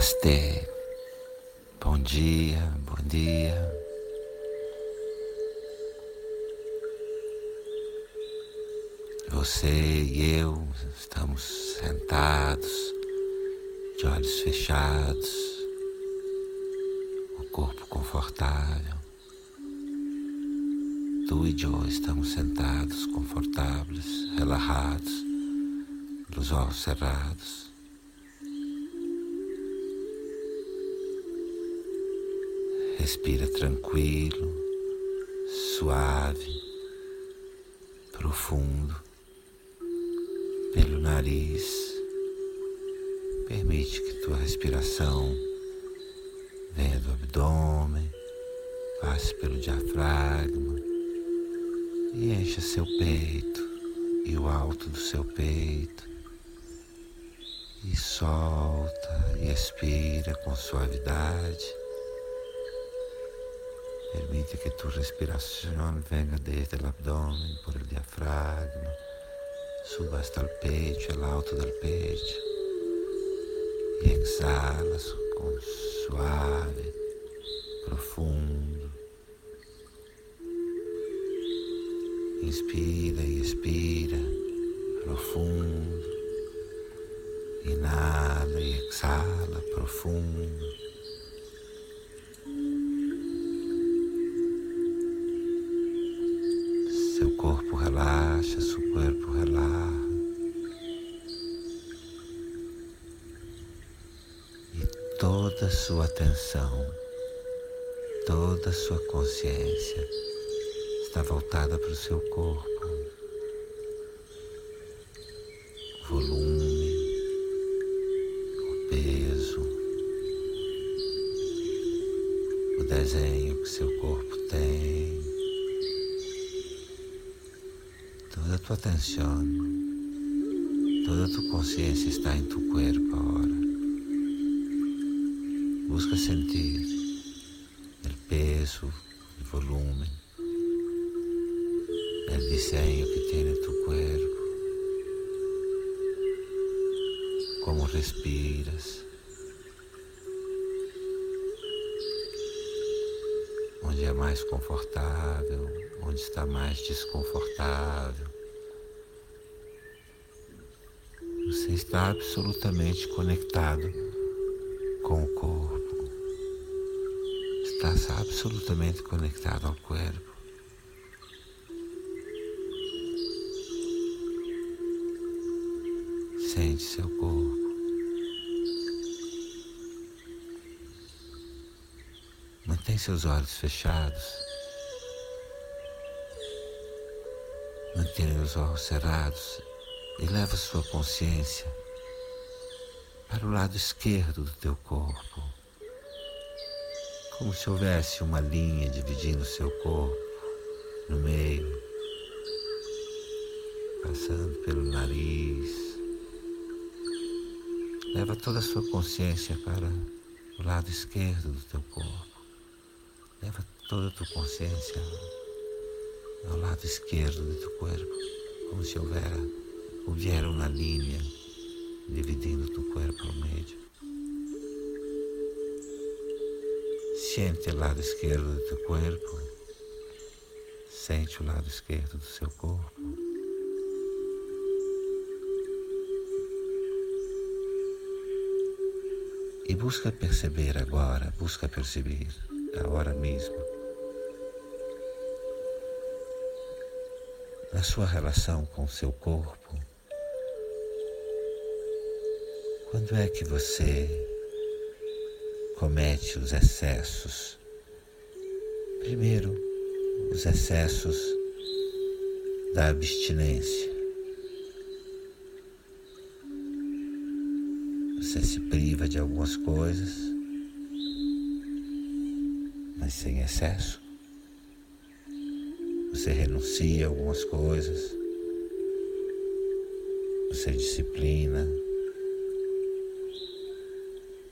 Namastê. Bom dia, bom dia. Você e eu estamos sentados, de olhos fechados, o corpo confortável. Tu e eu estamos sentados, confortáveis, relaxados, os olhos cerrados. Respira tranquilo, suave, profundo, pelo nariz. Permite que tua respiração venha do abdômen, passe pelo diafragma e encha seu peito e o alto do seu peito. E solta e expira com suavidade. Permite que tu respiración venga desde el abdomen, por el diafragma, suba hasta el pecho, el alto del pecho. Y exhalas con suave, profundo. Inspira e expira profundo. Inhala e exhala profundo. Corpo relaxa, seu corpo relaxa. E toda a sua atenção, toda a sua consciência está voltada para o seu corpo. Volume, Toda a tua atenção, toda a tua consciência está em tu corpo agora. Busca sentir o peso, o volume, o desenho que em tu corpo. Como respiras. Onde é mais confortável, onde está mais desconfortável. Você está absolutamente conectado com o corpo. Está absolutamente conectado ao corpo. Sente seu corpo. Mantém seus olhos fechados. Mantenha os olhos cerrados e leva sua consciência para o lado esquerdo do teu corpo, como se houvesse uma linha dividindo seu corpo no meio, passando pelo nariz. Leva toda a sua consciência para o lado esquerdo do teu corpo. Leva toda a tua consciência ao lado esquerdo do teu corpo, como se houvera, uma linha dividindo tu corpo ao meio. Sente o lado esquerdo do teu corpo, sente o lado esquerdo do seu corpo. E busca perceber agora, busca perceber agora mesmo, na sua relação com o seu corpo, quando é que você comete os excessos? Primeiro, os excessos da abstinência. Você se priva de algumas coisas, mas sem excesso. Você renuncia a algumas coisas, você disciplina.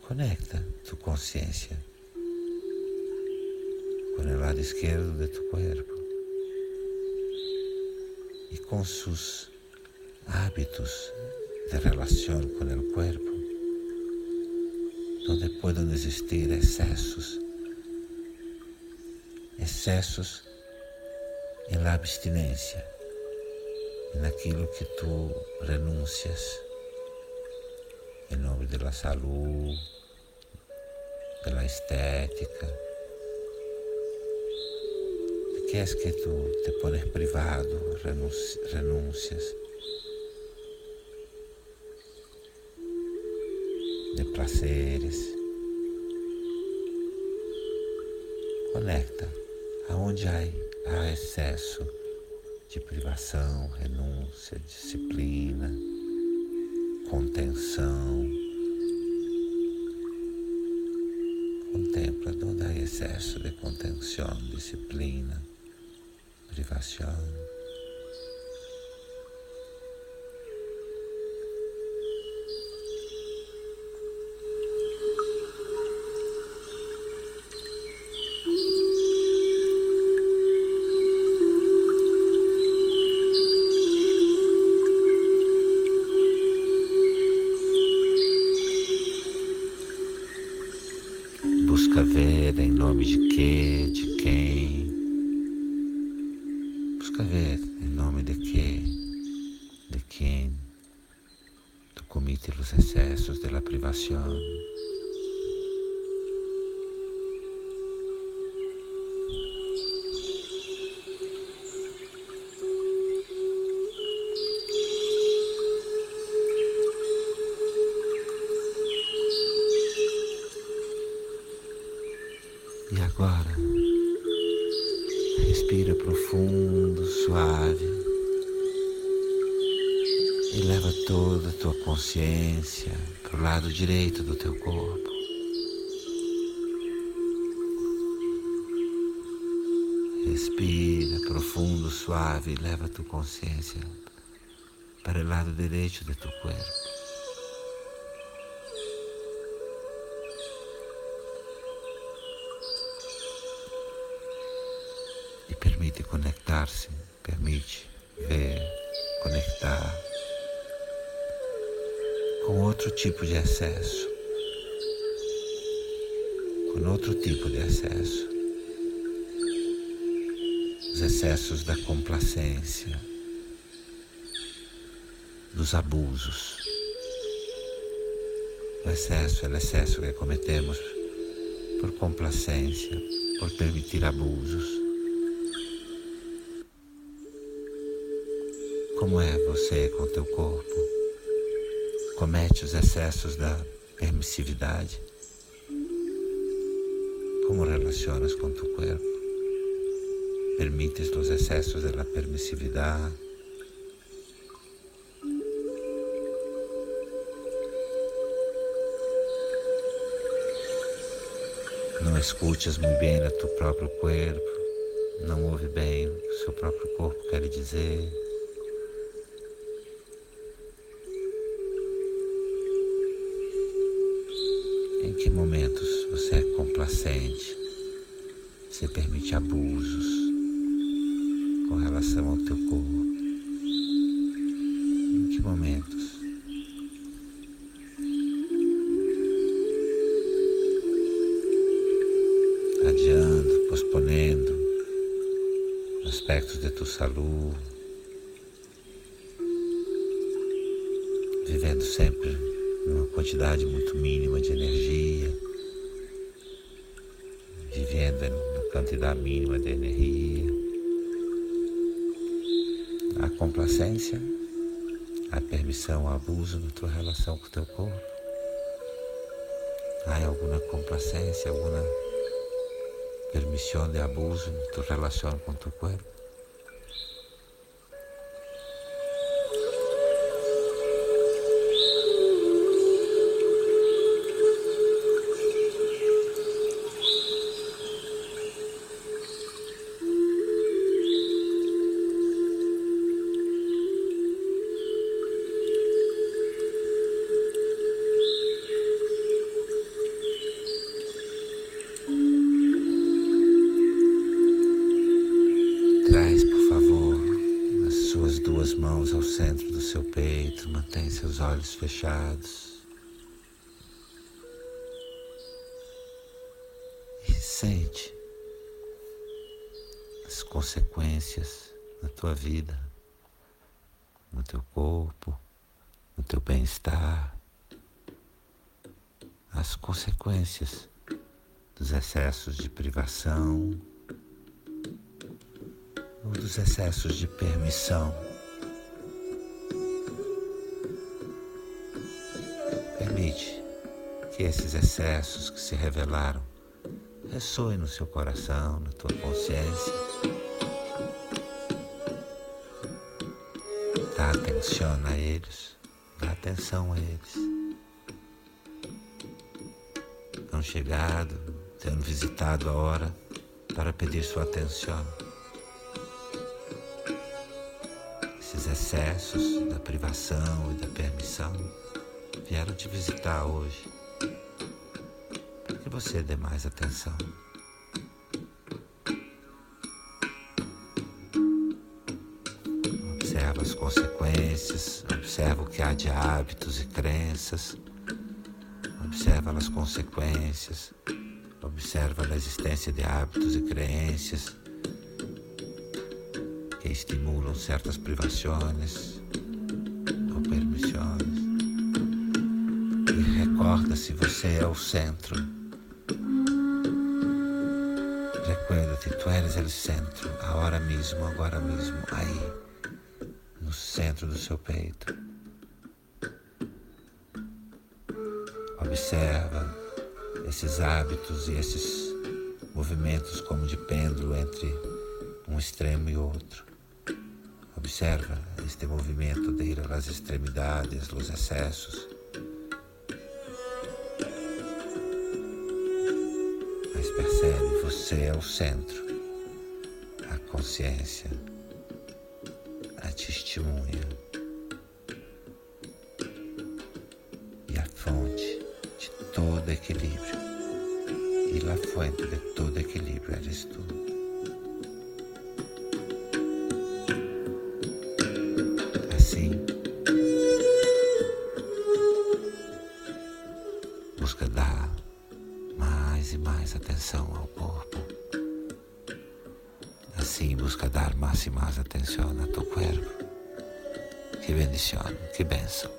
Conecta tu consciência com o lado esquerdo de tu corpo e com sus hábitos de relação com o corpo. não existir excessos. Excessos na abstinência, naquilo que tu renuncias, em nome da saúde, da estética. Queres que tu te pones privado, renúncias de prazeres. Conecta aonde há, há excesso de privação, renúncia, disciplina, contenção. Contempla onde há excesso de contenção, disciplina, privação. Consciência para o lado direito do teu corpo. Respira profundo, suave e leva a tua consciência para o lado direito do teu corpo. permite conectar-se, permite ver, conectar outro tipo de acesso, com outro tipo de acesso, os excessos da complacência, dos abusos. O excesso é o excesso que cometemos por complacência, por permitir abusos. Como é você com teu corpo? Comete os excessos da permissividade? Como relacionas com teu corpo? Permites os excessos da permissividade? Não escutes muito bem o teu próprio corpo, não ouve bem o seu próprio corpo quer dizer. Que momentos você é complacente? Você permite abusos com relação ao teu corpo? Em que momentos? Adiando, posponendo aspectos de tua saúde, vivendo sempre uma quantidade muito mínima de energia, vivendo na quantidade mínima de energia. A complacência, a permissão, abuso na tua relação com o teu corpo. Há alguma complacência, alguma permissão de abuso na tua relação com o teu corpo? Sente as consequências na tua vida, no teu corpo, no teu bem-estar, as consequências dos excessos de privação ou dos excessos de permissão. Permite que esses excessos que se revelaram ressoem no seu coração, na tua consciência. Dá atenção a eles, dá atenção a eles. Tão chegado, tendo visitado a hora para pedir sua atenção. Esses excessos da privação e da permissão vieram te visitar hoje que você dê mais atenção. Observa as consequências, observa o que há de hábitos e crenças, observa as consequências, observa a existência de hábitos e crenças que estimulam certas privações ou permissões. E recorda se você é o centro Recuerda-te, tu eres o centro, agora mesmo, agora mesmo, aí, no centro do seu peito. Observa esses hábitos e esses movimentos como de pêndulo entre um extremo e outro. Observa este movimento de ir às extremidades, os excessos. Você é o centro, a consciência, a testemunha e a fonte de todo equilíbrio. E a fonte de todo equilíbrio eres tu. Atenção ao corpo. Assim busca dar mais e mais atenção a tu corpo. Que bendição, que benção.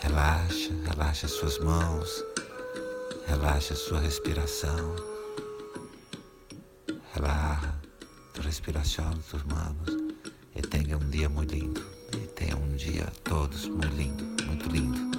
Relaxa, relaxa suas mãos, relaxa sua respiração. Relaxa a respiração tuas mãos e tenha um dia muito lindo. E tenha um dia todos muito lindo, muito lindo.